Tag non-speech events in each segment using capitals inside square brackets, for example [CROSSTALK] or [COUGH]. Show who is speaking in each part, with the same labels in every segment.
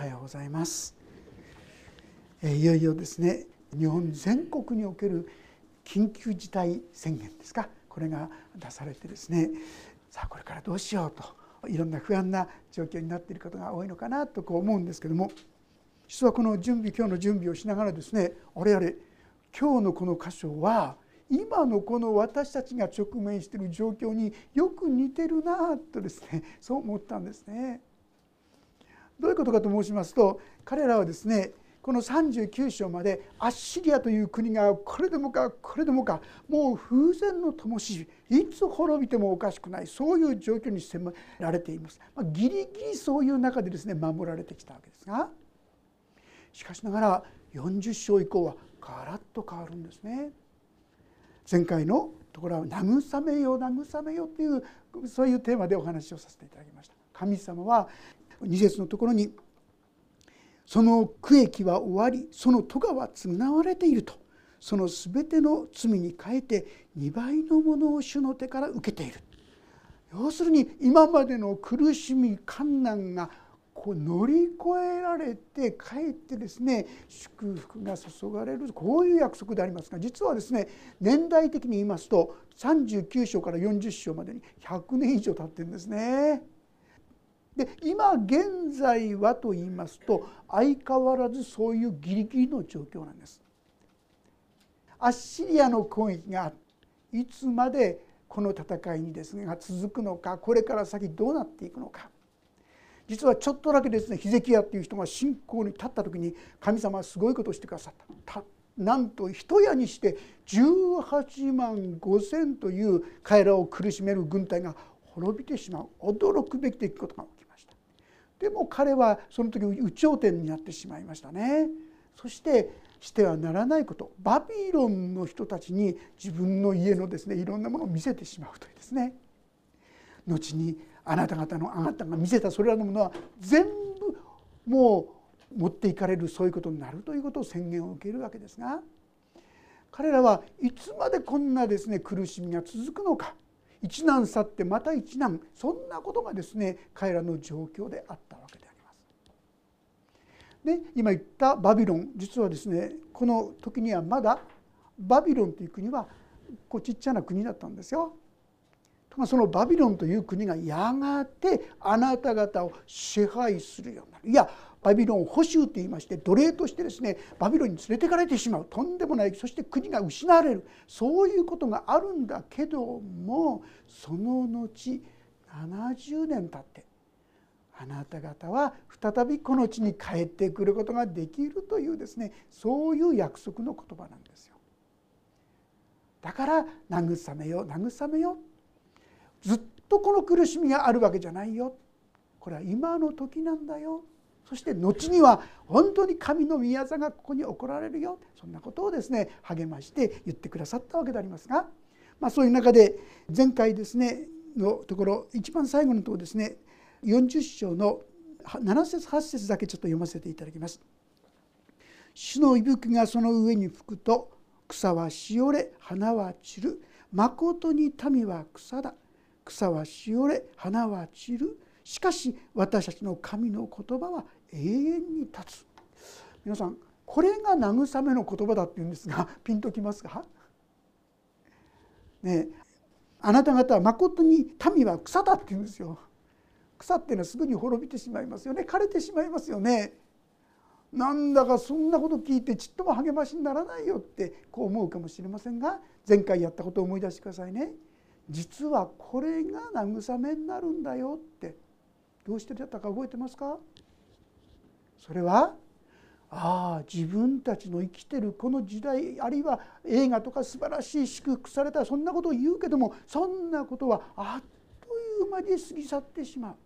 Speaker 1: はようございますいよいよですね日本全国における緊急事態宣言ですかこれが出されてですねさあこれからどうしようといろんな不安な状況になっている方が多いのかなとこう思うんですけども実はこの準備今日の準備をしながらですねあれあれ今日のこの箇所は今のこの私たちが直面している状況によく似てるなとですねそう思ったんですね。どういうことかと申しますと彼らはですねこの39章までアッシリアという国がこれでもかこれでもかもう風前の灯火いつ滅びてもおかしくないそういう状況に迫られています、まあ、ギリギリそういう中でですね守られてきたわけですがしかしながら40章以降はガラッと変わるんですね。前回のところは「慰めよ慰めよ」というそういうテーマでお話をさせていただきました。神様は2節のところに「その区域は終わりその咎は償われている」とその全ての罪に変えて2倍のものを主の手から受けている。要するに今までの苦しみ困難がこう乗り越えられてかえってですね祝福が注がれるこういう約束でありますが実はですね年代的に言いますと39章から40章までに100年以上経ってるんですね。で今現在はと言いますと相変わらずそういうギリギリの状況なんです。アッシリアの攻撃がいつまでこの戦いにですねが続くのかこれから先どうなっていくのか実はちょっとだけですねヒゼキヤっていう人が信仰に立った時に神様はすごいことをしてくださったなんと一夜にして18万5千という彼らを苦しめる軍隊が滅びてしまう。驚くべき出来事が起きました。でも彼はその時有頂天になってしまいましたね。そしてしてはならないこと。バビロンの人たちに自分の家のですねいろんなものを見せてしまうというですね。後にあなた方のあなたが見せたそれらのものは全部もう持っていかれるそういうことになるということを宣言を受けるわけですが彼らはいつまでこんなですね苦しみが続くのか。一難去ってまた一難そんなことがですね彼らの状況であったわけであります。で今言ったバビロン実はですねこの時にはまだバビロンという国はこうちっちゃな国だったんですよ。そのバビロンという国がやがてあなた方を支配するようになるいやバビロン捕囚と言いまして奴隷としてですねバビロンに連れてかれてしまう。とんでもない。そして国が失われる。そういうことがあるんだけどもその後70年経ってあなた方は再びこの地に帰ってくることができるというですねそういう約束の言葉なんですよ。だから慰めよ慰めよずっとこの苦しみがあるわけじゃないよ。これは今の時なんだよ。そして後には本当に神の御業がここに起こられるよ。そんなことをですね励まして言ってくださったわけでありますが、まあ、そういう中で前回ですねのところ一番最後のところですね40章の7節8節だけちょっと読ませていただきます。主の息吹がその上に吹くと草はしおれ花は散る。まことに民は草だ。草はしおれ花は散る。しかし私たちの神の言葉は永遠に立つ。皆さんこれが慰めの言葉だっていうんですが [LAUGHS] ピンときますか？ねあなた方はまことに民は草だって言うんですよ。草っていうのはすぐに滅びてしまいますよね。枯れてしまいますよね。なんだかそんなこと聞いてちっとも励ましにならないよってこう思うかもしれませんが前回やったことを思い出してくださいね。実はこれが慰めになるんだよってどうしてだったか覚えてますか？それはああ自分たちの生きてるこの時代あるいは映画とか素晴らしい祝福されたそんなことを言うけどもそんなことはあっという間に過ぎ去ってしまう。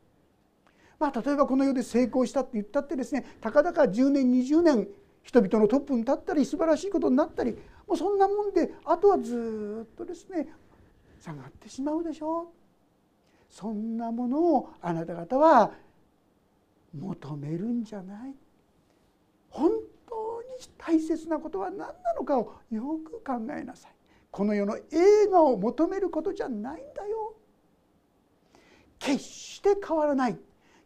Speaker 1: まあ、例えばこの世で成功したって言ったってですねたかだか10年20年人々のトップに立ったり素晴らしいことになったりもうそんなもんであとはずっとですね下がってしまうでしょうそんなものをあなた方は求めるんじゃない？本当に大切なことは何なのかをよく考えなさい。この世の映画を求めることじゃないんだよ。決して変わらない。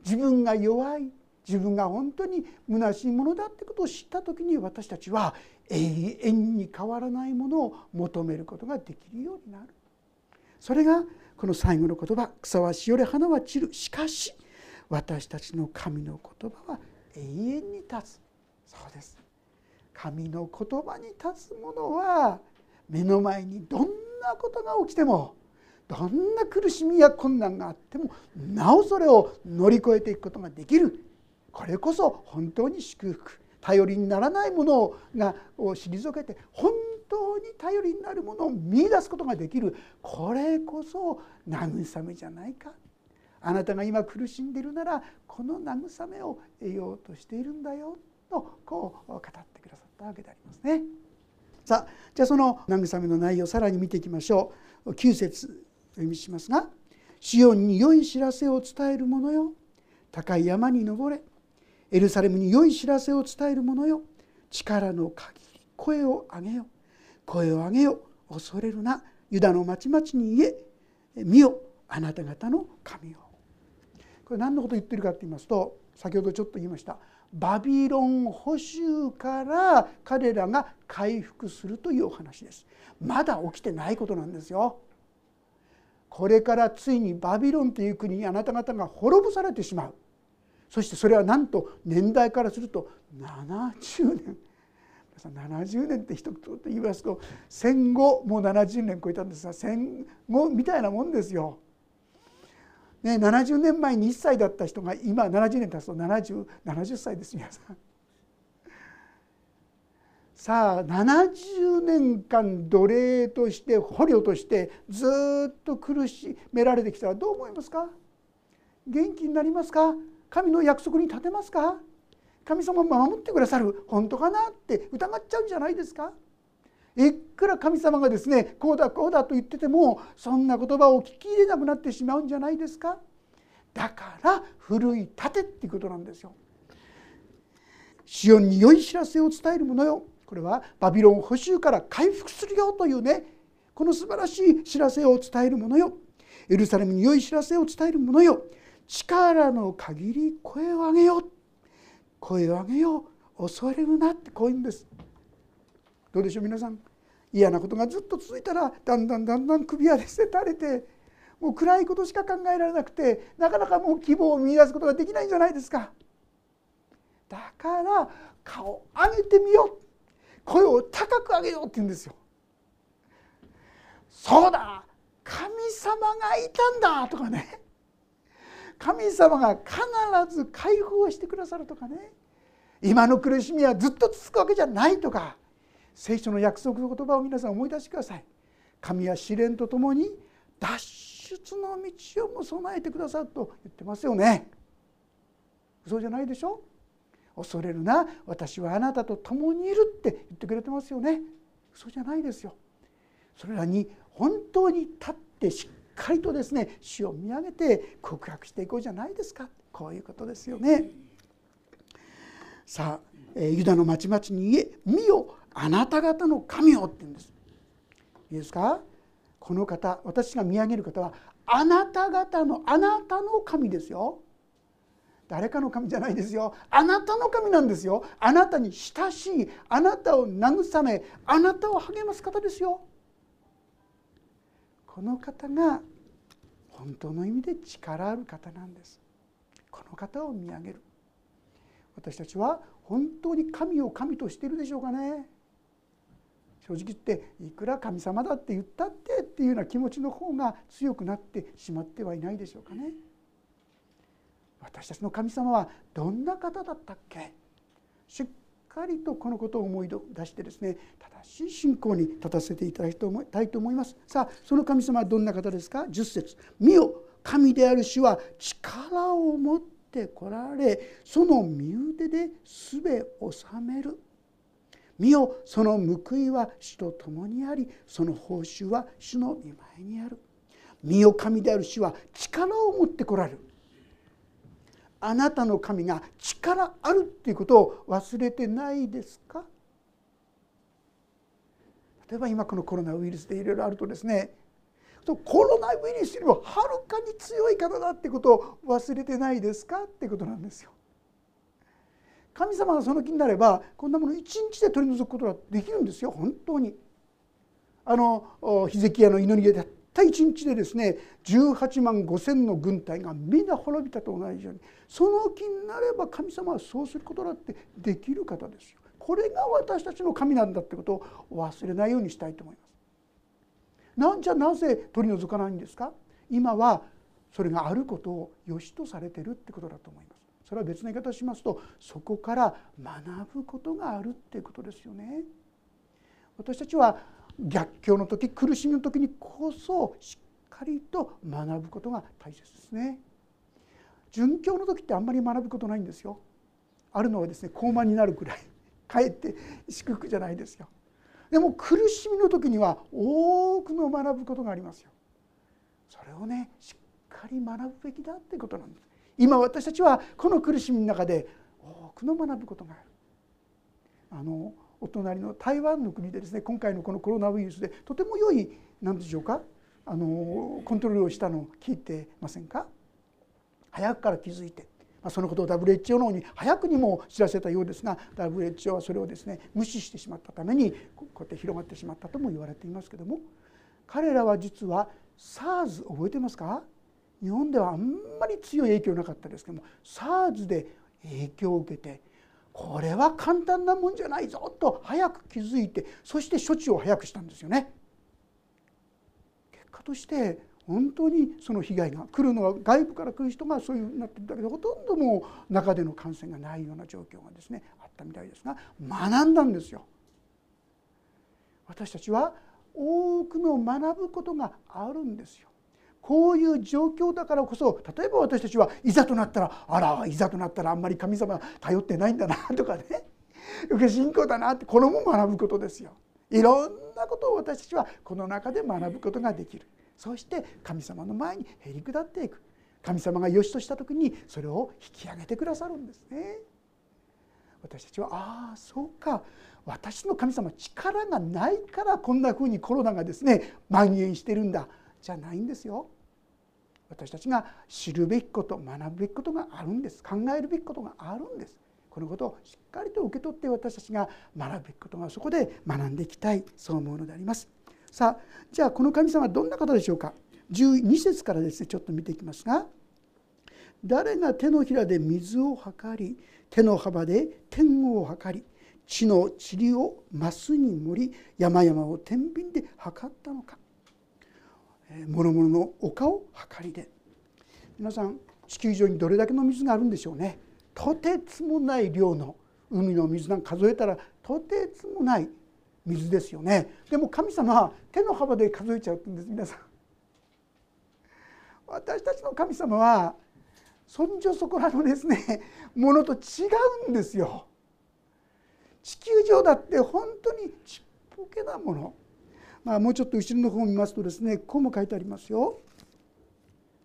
Speaker 1: 自分が弱い。自分が本当に虚しいものだってことを知った時に私たちは永遠に変わらないものを求めることができるようになる。それがこの最後の言葉「草はしおれ花は散る」しかし私たちの神の言葉は永遠に立つ。そうです。神の言葉に立つものは目の前にどんなことが起きてもどんな苦しみや困難があってもなおそれを乗り越えていくことができる。これこそ本当に祝福。頼りにならないものを退けて本当に頼りになるものを見いだすことができる。これこそ慰めじゃないか。あなたが今苦しんでいるならこの慰めを得ようとしているんだよとこう語ってくださったわけでありますね。さあじゃあその慰めの内容をさらに見ていきましょう。9節読みしますが「シオンに良い知らせを伝える者よ。高い山に登れ。エルサレムに良い知らせを伝える者よ。力の限り声を上げよ。声を上げよ。恐れるな。ユダの町々に言え。見よ。あなた方の神を」これ何のこと言ってるかと言いますと先ほどちょっと言いましたバビロン捕囚から彼らが回復するというお話です。まだ起きてないことなんですよ。これからついにバビロンという国にあなた方が滅ぼされてしまう。そしてそれはなんと年代からすると70年。70年って一言と言いますと戦後もう70年超えたんですが戦後みたいなもんですよ。ね、70年前に1歳だった人が今70年経つと 70, 70歳です皆さん。[LAUGHS] さあ70年間奴隷として捕虜としてずっと苦しめられてきたらどう思いますか？元気になりますか？神の約束に立てますか？神様守ってくださる本当かな？って疑っちゃうんじゃないですか？いくら神様がですねこうだこうだと言っててもそんな言葉を聞き入れなくなってしまうんじゃないですか？だから奮い立てっていうことなんですよ。シオンに良い知らせを伝えるものよ。これはバビロン捕囚から回復するよというねこの素晴らしい知らせを伝えるものよ。エルサレムに良い知らせを伝えるものよ。力の限り声を上げよう。声を上げよう。恐れるなってこういうんです。どうでしょう皆さん？嫌なことがずっと続いたらだんだんだんだん首輪で捨てられてもう暗いことしか考えられなくてなかなかもう希望を見いだすことができないんじゃないですか。だから顔を上げてみよう。声を高く上げようって言うんですよ。そうだ神様がいたんだとかね。神様が必ず解放してくださるとかね。今の苦しみはずっと続くわけじゃないとか。聖書の約束の言葉を皆さん思い出してください。神は試練とともに脱出の道をも備えてくださると言ってますよね。嘘じゃないでしょ？恐れるな私はあなたと共にいるって言ってくれてますよね。嘘じゃないですよ。それらに本当に立ってしっかりとですね死を見上げて告白していこうじゃないですか。こういうことですよね。さあユダの町々に言え「見よあなた方の神を」って言うんです。いいですか？この方私が見上げる方はあなた方のあなたの神ですよ。誰かの神じゃないですよ。あなたの神なんですよ。あなたに親しいあなたを慰めあなたを励ます方ですよ。この方が本当の意味で力ある方なんです。この方を見上げる。私たちは本当に神を神としているでしょうかね。正直言っていくら神様だって言ったってっていうような気持ちの方が強くなってしまってはいないでしょうかね。私たちの神様はどんな方だったっけ？しっかりとこのことを思い出してですね正しい信仰に立たせていただきたいと思います。さあその神様はどんな方ですか？10節。見よ神である主は力を持ってこられその身腕で術を治める。見よその報いは主と共にありその報酬は主の御前にある。見よ神である主は力を持ってこられる。あなたの神が力あるっていうことを忘れてないですか？例えば今このコロナウイルスでいろいろあるとですね。コロナウイルスよりもはるかに強い方だってことを忘れてないですか？ってことなんですよ。神様がその気になればこんなもの一日で取り除くことができるんですよ本当に。あのヒゼキヤの祈りでたった一日でですね18万5,000の軍隊がみんな滅びたと同じようにその気になれば神様はそうすることだってできる方ですよ。これが私たちの神なんだってことを忘れないようにしたいと思います。なんじゃなぜ取り除かないんですか？今はそれがあることを良しとされてるってこだと思います。それは別の言い方しますとそこから学ぶことがあるっていうことですよね。私たちは逆境の時苦しみの時にこそしっかりと学ぶことが大切ですね。殉教の時ってあんまり学ぶことないんですよ。あるのはですね高慢になるくらいかえって祝福じゃないですよ。でも苦しみの時には多くの学ぶことがありますよ。それをねしっかり学ぶべきだってことなんです。今私たちはこの苦しみの中で多くの学ぶことがある。あのお隣の台湾の国でですね今回のこのコロナウイルスでとても良い何でしょうか？あのコントロールをしたのを聞いてませんか？早くから気づいて。まそのことを WHO の方に早くにも知らせたようですが WHO はそれをですね無視してしまったためにこうやって広がってしまったとも言われていますけども彼らは実は SARS 覚えてますか？日本ではあんまり強い影響なかったですけども SARS で影響を受けてこれは簡単なもんじゃないぞと早く気づいてそして処置を早くしたんですよね。結果として本当にその被害が来るのは外部から来る人がそういうふうになってるだけでほとんどもう中での感染がないような状況がですねあったみたいですが学んだんですよ。私たちは多くの学ぶことがあるんですよ。こういう状況だからこそ例えば私たちはいざとなったらあらいざとなったらあんまり神様頼ってないんだなとかね [LAUGHS] 受け信仰だなってこれも学ぶことですよ。いろんなことを私たちはこの中で学ぶことができる。そして神様の前にへり下っていく神様が良しとした時にそれを引き上げてくださるんですね。私たちはああそうか私の神様力がないからこんなふうにコロナがですね蔓延してるんだじゃないんですよ。私たちが知るべきこと学ぶべきことがあるんです。考えるべきことがあるんです。このことをしっかりと受け取って私たちが学ぶべきことがそこで学んでいきたい。そう思うのであります。さあじゃあこの神様はどんな方でしょうか。12節からですねちょっと見ていきますが。誰が手のひらで水を測り手の幅で天を測り地の塵をマスに盛り山々を天秤で測ったのか。諸々の丘を測りで。皆さん地球上にどれだけの水があるんでしょうね。とてつもない量の海の水なんか数えたらとてつもない水ですよね。でも神様は手の幅で数えちゃうってんです皆さん。私たちの神様はそんじょそこらのですねものと違うんですよ。地球上だって本当にちっぽけなもの。まあもうちょっと後ろの方を見ますとですねこうも書いてありますよ。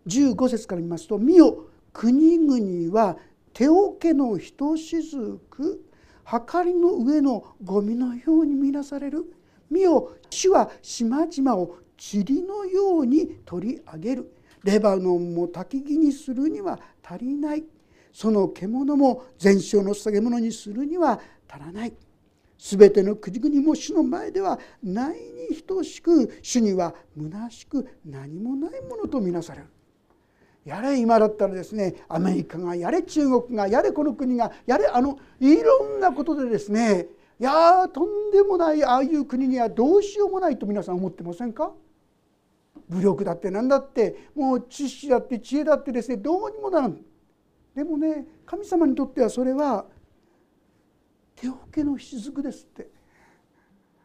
Speaker 1: 15節から見ますと「見よ国々は手桶のひとしずくはかりの上のゴミのように見なされる。見よ主は島々を塵のように取り上げる。レバノンも焚き木にするには足りない。その獣も全焼の捧げ物にするには足らない。全ての国々も主の前ではないに等しく主には虚しく何もないものとみなされる。やれ今だったらですねアメリカがやれ中国がやれこの国がやれあのいろんなことでですねいやとんでもないああいう国にはどうしようもないと皆さん思ってませんか？武力だって何だってもう知識だって知恵だってですねどうにもならん。でもね神様にとってはそれは手桶の雫ですって。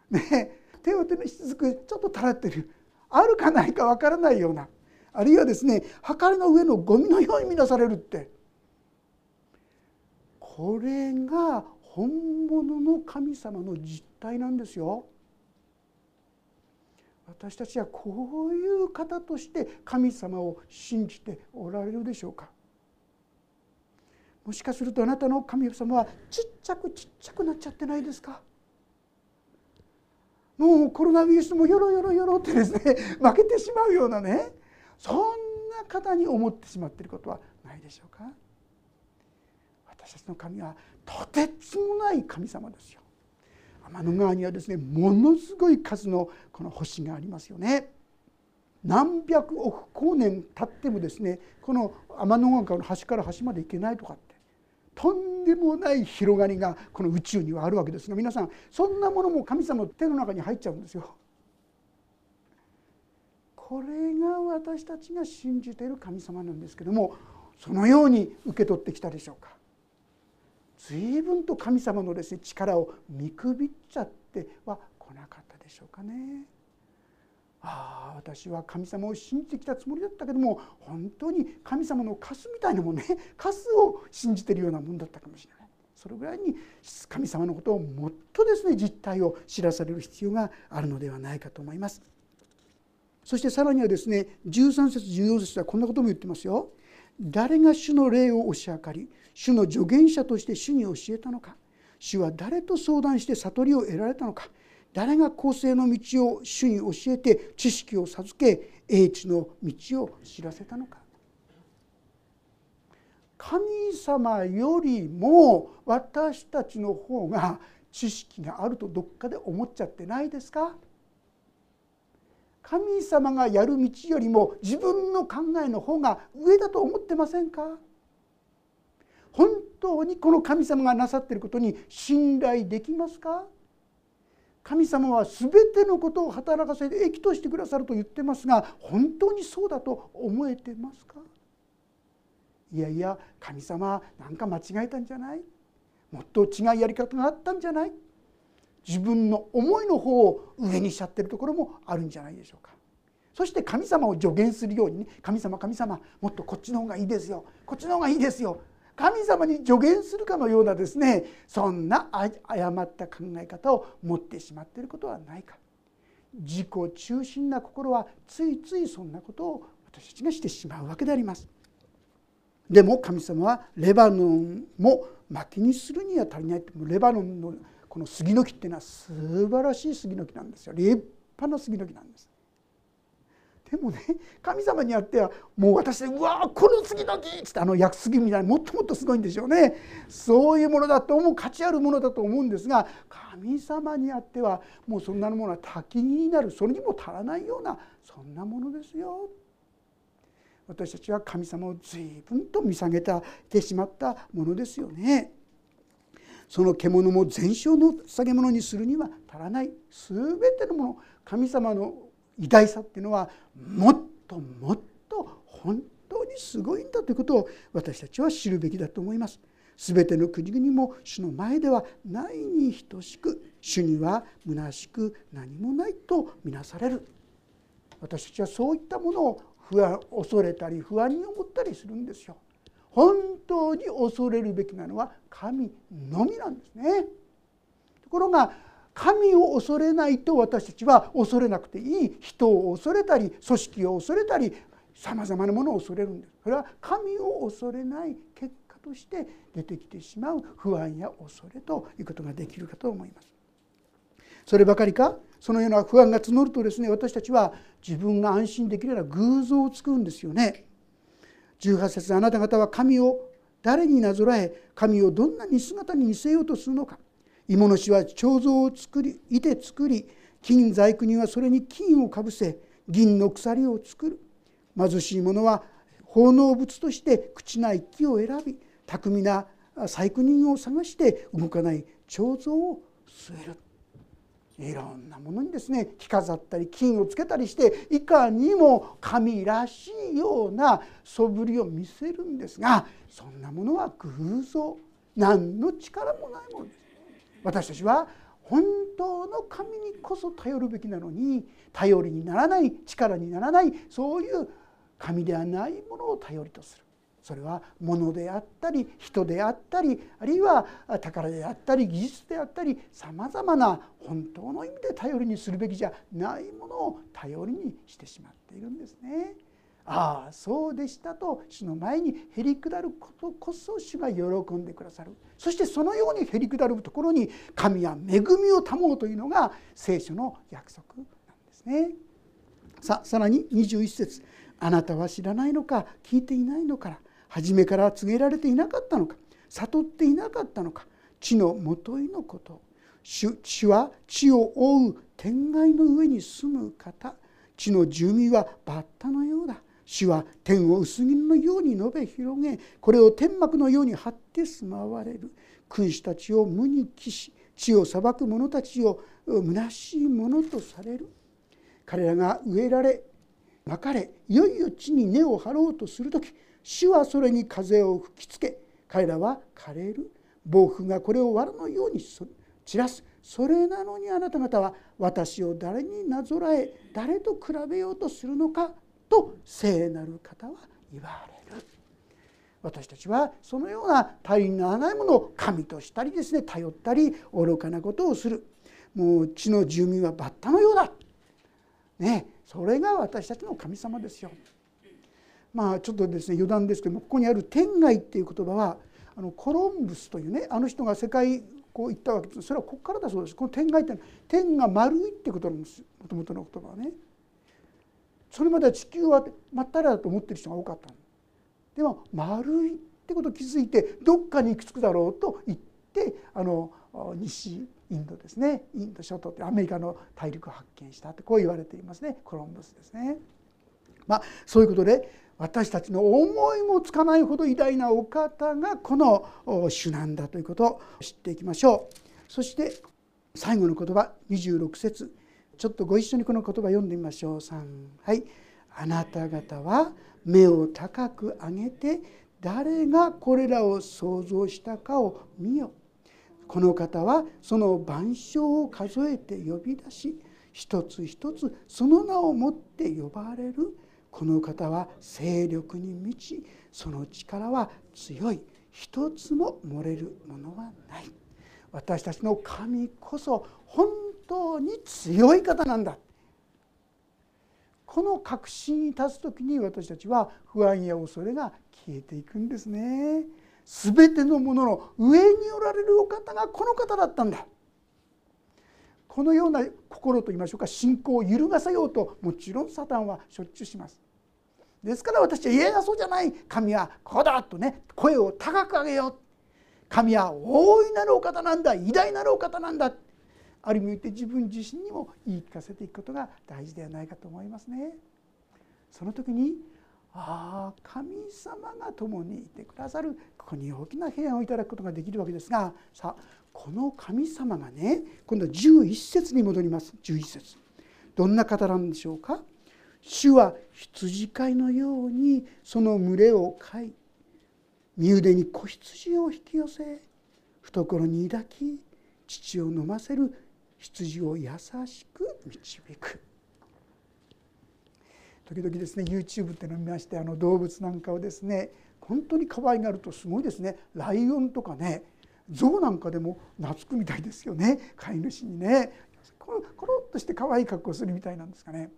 Speaker 1: ね手桶の雫ちょっと垂らってる。あるかないかわからないような。あるいはですね計りの上のゴミのように見なされるって。これが本物の神様の実態なんですよ。私たちはこういう方として神様を信じておられるでしょうか。もしかするとあなたの神様はちっちゃくちっちゃくなっちゃってないですか？もうコロナウイルスもよろよろよろってですね [LAUGHS] 負けてしまうようなねそんな方に思ってしまっていることはないでしょうか？私たちの神はとてつもない神様ですよ。天の川にはですねものすごい数のこの星がありますよね。何百億光年経ってもですねこの天の川の端から端まで行けないとかっとんでもない広がりがこの宇宙にはあるわけですが皆さんそんなものも神様の手の中に入っちゃうんですよ。これが私たちが信じている神様なんですけどもそのように受け取ってきたでしょうか随分と神様のです、ね、力を見くびっちゃっては来なかったでしょうかね。ああ私は神様を信じてきたつもりだったけども本当に神様のカスみたいなもんね [LAUGHS] カスを信じてるようなもんだったかもしれない。それぐらいに神様のことをもっとですね実態を知らされる必要があるのではないかと思います。そしてさらにはですね13節14節はこんなことも言ってますよ。誰が主の霊を押し量り主の助言者として主に教えたのか。主は誰と相談して悟りを得られたのか。誰が公正の道を主に教えて知識を授け英知の道を知らせたのか。神様よりも私たちの方が知識があるとどっかで思っちゃってないですか？神様がやる道よりも自分の考えの方が上だと思ってませんか？本当にこの神様がなさっていることに信頼できますか？神様は全てのことを働かせて益としてくださると言ってますが本当にそうだと思えてますか？いやいや神様なんか間違えたんじゃない？もっと違うやり方があったんじゃない？自分の思いの方を上にしちゃってるところもあるんじゃないでしょうか？そして神様を助言するようにね神様神様もっとこっちの方がいいですよ。こっちの方がいいですよ。神様に助言するかのようなですねそんな誤った考え方を持ってしまっていることはないか自己中心な心はついついそんなことを私たちがしてしまうわけであります。でも神様はレバノンも薪にするには足りないってレバノンのこの杉の木っていうのは素晴らしい杉の木なんですよ立派な杉の木なんです。でもね神様にあってはもう私で「うわこの次の木!」っつってあの薬杉みたいにもっともっとすごいんでしょうねそういうものだと思う価値あるものだと思うんですが神様にあってはもうそんなものは多岐になるそれにも足らないようなそんなものですよ。私たちは神様を随分と見下げてしまったものですよね。その獣も全焼の下げ物にするには足らない全てのもの神様の偉大さっていうのはもっともっと本当にすごいんだということを私たちは知るべきだと思います。すべての国々も主の前ではないに等しく主には虚しく何もないとみなされる私たちはそういったものを不安恐れたり不安に思ったりするんですよ。本当に恐れるべきなのは神のみなんですね。ところが神を恐れないと私たちは恐れなくていい人を恐れたり組織を恐れたりさまざまなものを恐れるんですそれは神を恐れない結果として出てきてしまう不安や恐れということができるかと思います。そればかりかそのような不安が募るとですね私たちは自分が安心できるような偶像を作るんですよね。18節あなた方は神を誰になぞらえ神をどんなに姿に似せようとするのか芋のは彫像を作りいて作り金細工にはそれに金をかぶせ銀の鎖を作る。貧しい者は奉納物として口な一気を選び巧みな細工人を探して動かない彫像を据える。いろんなものにですね着飾ったり金をつけたりしていかにも神らしいような素振りを見せるんですがそんなものは偶像。何の力もないものです。私たちは本当の神にこそ頼るべきなのに頼りにならない力にならないそういう神ではないものを頼りとするそれは物であったり人であったりあるいは宝であったり技術であったりさまざまな本当の意味で頼りにするべきじゃないものを頼りにしてしまっているんですね。ああそうでしたと主の前にへりくだることこそ主が喜んでくださる。そしてそのようにへりくだるところに神は恵みを保うというのが聖書の約束なんですね。ささらに21節。あなたは知らないのか？聞いていないのか初めから告げられていなかったのか？悟っていなかったのか？地のもといのこと。地は地を覆う天外の上に住む方。地の住民はバッタのようだ。主は天を薄銀のように述べ広げこれを天幕のように張って住まわれる。君主たちを無に帰し地を裁く者たちを虚しいものとされる。彼らが植えられまかれいよいよ地に根を張ろうとする時主はそれに風を吹きつけ彼らは枯れる。暴風がこれを藁のように散らす。それなのにあなた方は私を誰になぞらえ誰と比べようとするのかと聖なる方は言われる。私たちはそのような他人のないものを神としたりですね頼ったり愚かなことをする。もう地の住民はバッタのようだ。ねそれが私たちの神様ですよ。まあちょっとですね余談ですけどもここにある「天外」っていう言葉はあのコロンブスというねあの人が世界こう行ったわけです。それはここからだそうです。この天外ってのは天が丸いってことなんです。もともとの言葉はね。それまでは地球はまったらだと思ってる人が多かったでも丸いってことを気づいてどっかに行き着くだろうと言ってあの西インドですね。インド諸島ってアメリカの大陸を発見したってこう言われていますね。コロンブスですね。まあ、そういうことで私たちの思いもつかないほど偉大なお方がこの主なんだということを知っていきましょう。そして最後の言葉26節。ちょっとご一緒にこの言葉読んでみましょう。3はい。あなた方は目を高く上げて誰がこれらを想像したかを見よ。この方はその万象を数えて呼び出し一つ一つその名をもって呼ばれる。この方は勢力に満ちその力は強い。一つも漏れるものはない。私たちの神こそ本当に強い方なんだ。この確信に立つ時に私たちは不安や恐れが消えていくんですね。全てのものの上におられるお方がこの方だったんだ。このような心といいましょうか信仰を揺るがせようともちろんサタンはしょっちゅうします。ですから私は「いやそうじゃない。神はこうだ」とね声を高く上げよう。神は大いなるお方なんだ。偉大なるお方なんだ。ある意味言って自分自身にも言い聞かせていくことが大事ではないかと思いますね。その時にああ神様が共にいてくださるここに大きな平安をいただくことができるわけですがさあこの神様がね今度は11節に戻ります。11節。どんな方なんでしょうか？主は羊飼いのようにその群れを飼い身腕に子羊を引き寄せ懐に抱き乳を飲ませる羊を優しく導く。時々ですね YouTube っていうのを見ましてあの動物なんかをですね本当に可愛がるとすごいですね。ライオンとかね象なんかでも懐くみたいですよね。飼い主にね。コロコロっとして可愛い格好するみたいなんですかね。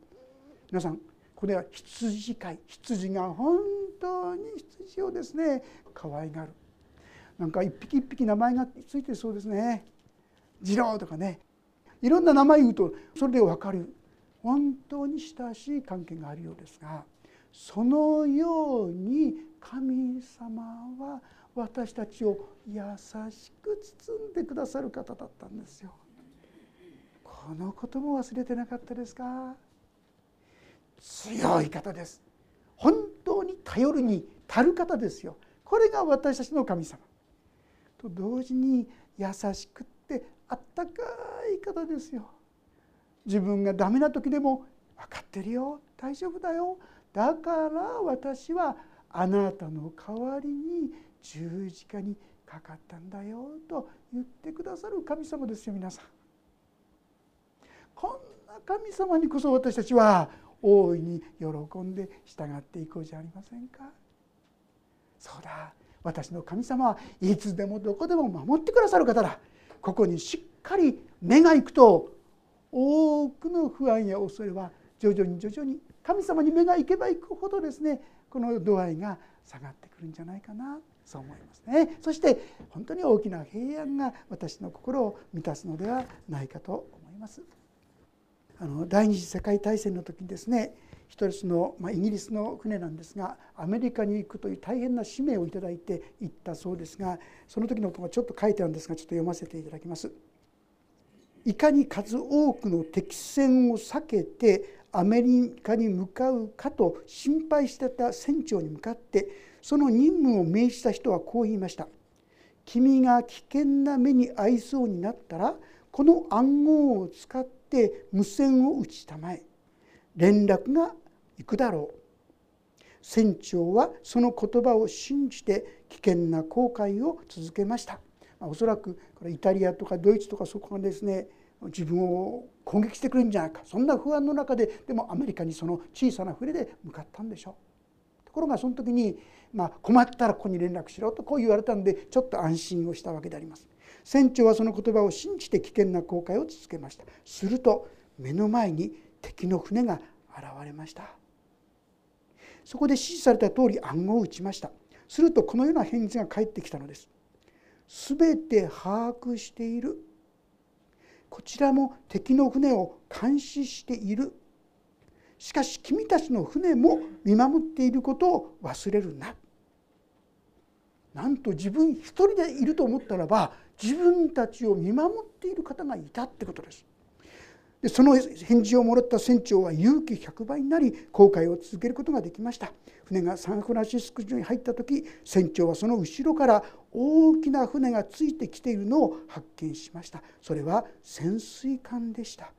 Speaker 1: 皆さんこれは羊飼い羊が本当に羊をですね可愛がる。なんか一匹一匹名前がついてそうですね。次郎とかね。いろんな名前言うとそれで分かる。本当に親しい関係があるようですがそのように神様は私たちを優しく包んでくださる方だったんですよ。このことも忘れてなかったですか？強い方です。本当に頼るに足る方ですよ。これが私たちの神様。と同時に優しくあったかい方ですよ自分がダメな時でも分かってるよ大丈夫だよだから私はあなたの代わりに十字架にかかったんだよと言ってくださる神様ですよ皆さん。こんな神様にこそ私たちは大いに喜んで従っていこうじゃありませんか。そうだ私の神様はいつでもどこでも守ってくださる方だここにしっかり目がいくと多くの不安や恐れは徐々に徐々に神様に目がいけばいくほどですねこの度合いが下がってくるんじゃないかなそう思いますね。そして本当に大きな平安が私の心を満たすのではないかと思います。あの第二次世界大戦の時にですね一つの、まあ、イギリスの船なんですがアメリカに行くという大変な使命をいただいて行ったそうですがその時のことがちょっと書いてあるんですがちょっと読ませていただきます。いかに数多くの敵戦を避けてアメリカに向かうかと心配してた船長に向かってその任務を命じた人はこう言いました「君が危険な目に遭いそうになったらこの暗号を使って無線を打ちたまえ連絡が行くだろう」船長はその言葉を信じて危険な航海を続けました。おそらくこれイタリアとかドイツとかそこがですね自分を攻撃してくるんじゃないかそんな不安の中ででもアメリカにその小さな船で向かったんでしょう。ところがその時に、まあ、困ったらここに連絡しろとこう言われたんでちょっと安心をしたわけであります。船長はその言葉を信じて危険な航海を続けましたすると目の前に敵の船が現れましたそこで指示された通り暗号を打ちました。するとこのような返事が返ってきたのです。全て把握している。こちらも敵の船を監視している。しかし君たちの船も見守っていることを忘れるな。なんと自分一人でいると思ったらば自分たちを見守っている方がいたってことです。でその返事をもらった船長は勇気100倍になり航海を続けることができました。船がサンフランシスコに入った時船長はその後ろから大きな船がついてきているのを発見しました。それは潜水艦でした。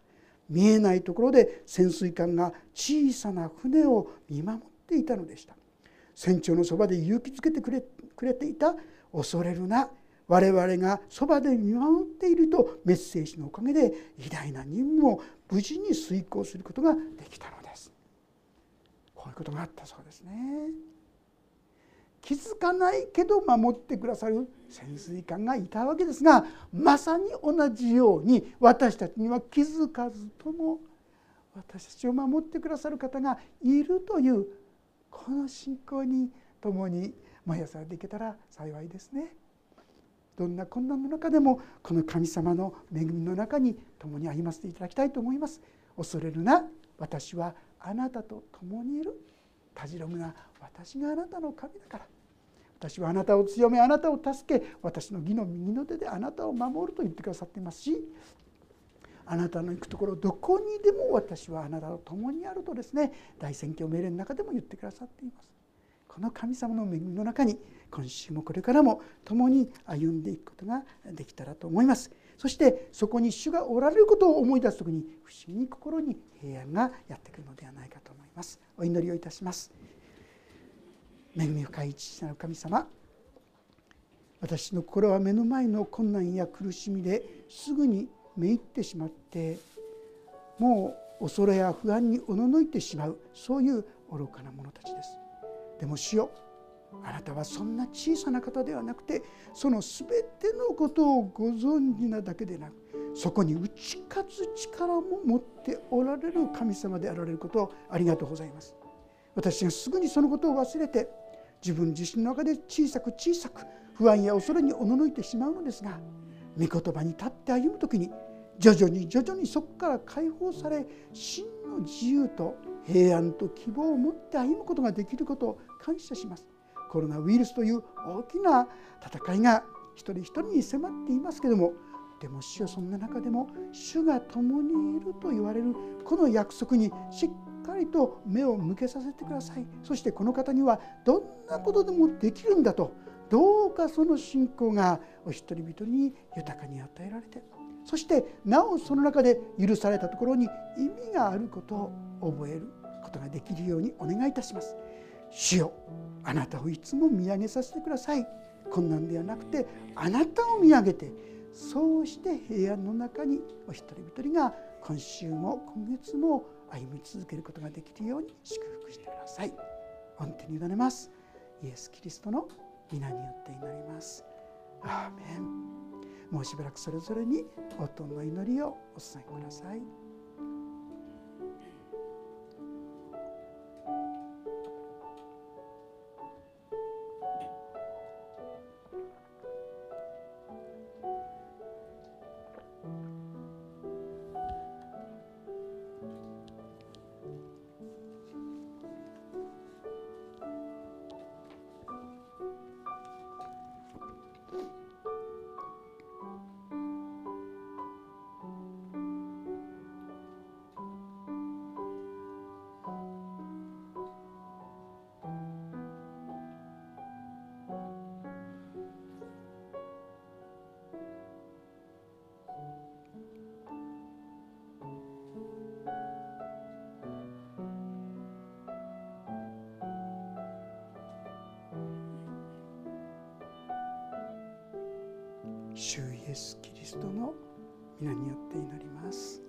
Speaker 1: 見えないところで潜水艦が小さな船を見守っていたのでした。船長のそばで勇気づけてくれくれていた。恐れるな。我々がそばで見守っているとメッセージのおかげで偉大な任務を無事に遂行することができたのですこういうことがあったそうですね気づかないけど守ってくださる潜水艦がいたわけですがまさに同じように私たちには気づかずとも私たちを守ってくださる方がいるというこの信仰に共に毎朝できたら幸いですね。どんな困難の中でもこの神様の恵みの中に共に歩ませていただきたいと思います。恐れるな私はあなたと共にいるたじろぐな私があなたの神だから私はあなたを強めあなたを助け私の義の右の手であなたを守ると言ってくださっていますしあなたの行くところどこにでも私はあなたと共にあるとですね大宣教命令の中でも言ってくださっています。この神様の恵みの中に今週もこれからも共に歩んでいくことができたらと思います。そしてそこに主がおられることを思い出す時に不思議に心に平安がやってくるのではないかと思います。お祈りをいたします。恵み深い父なる神様私の心は目の前の困難や苦しみですぐにめいってしまってもう恐れや不安におののいてしまうそういう愚かな者たちです。でも主よあなたはそんな小さな方ではなくてその全てのことをご存知なだけでなくそこに打ち勝つ力も持っておられる神様であられることをありがとうございます。私がすぐにそのことを忘れて自分自身の中で小さく小さく不安や恐れにおののいてしまうのですが御言葉に立って歩む時に徐々に徐々にそこから解放され真の自由と平安と希望を持って歩むことができることを感謝しますコロナウイルスという大きな戦いが一人一人に迫っていますけどもでも主よそんな中でも主が共にいると言われるこの約束にしっかりと目を向けさせてくださいそしてこの方にはどんなことでもできるんだとどうかその信仰がお一人一人に豊かに与えられてそしてなおその中で許されたところに意味があることを覚えることができるようにお願いいたします。主よあなたをいつも見上げさせてください困難ではなくてあなたを見上げてそうして平安の中にお一人一人が今週も今月も歩み続けることができるように祝福してください。御手に委ねます。イエス・キリストの皆によって祈ります。アーメンもうしばらくそれぞれに応答の祈りをお捧げください。主イエス・キリストの皆によって祈ります。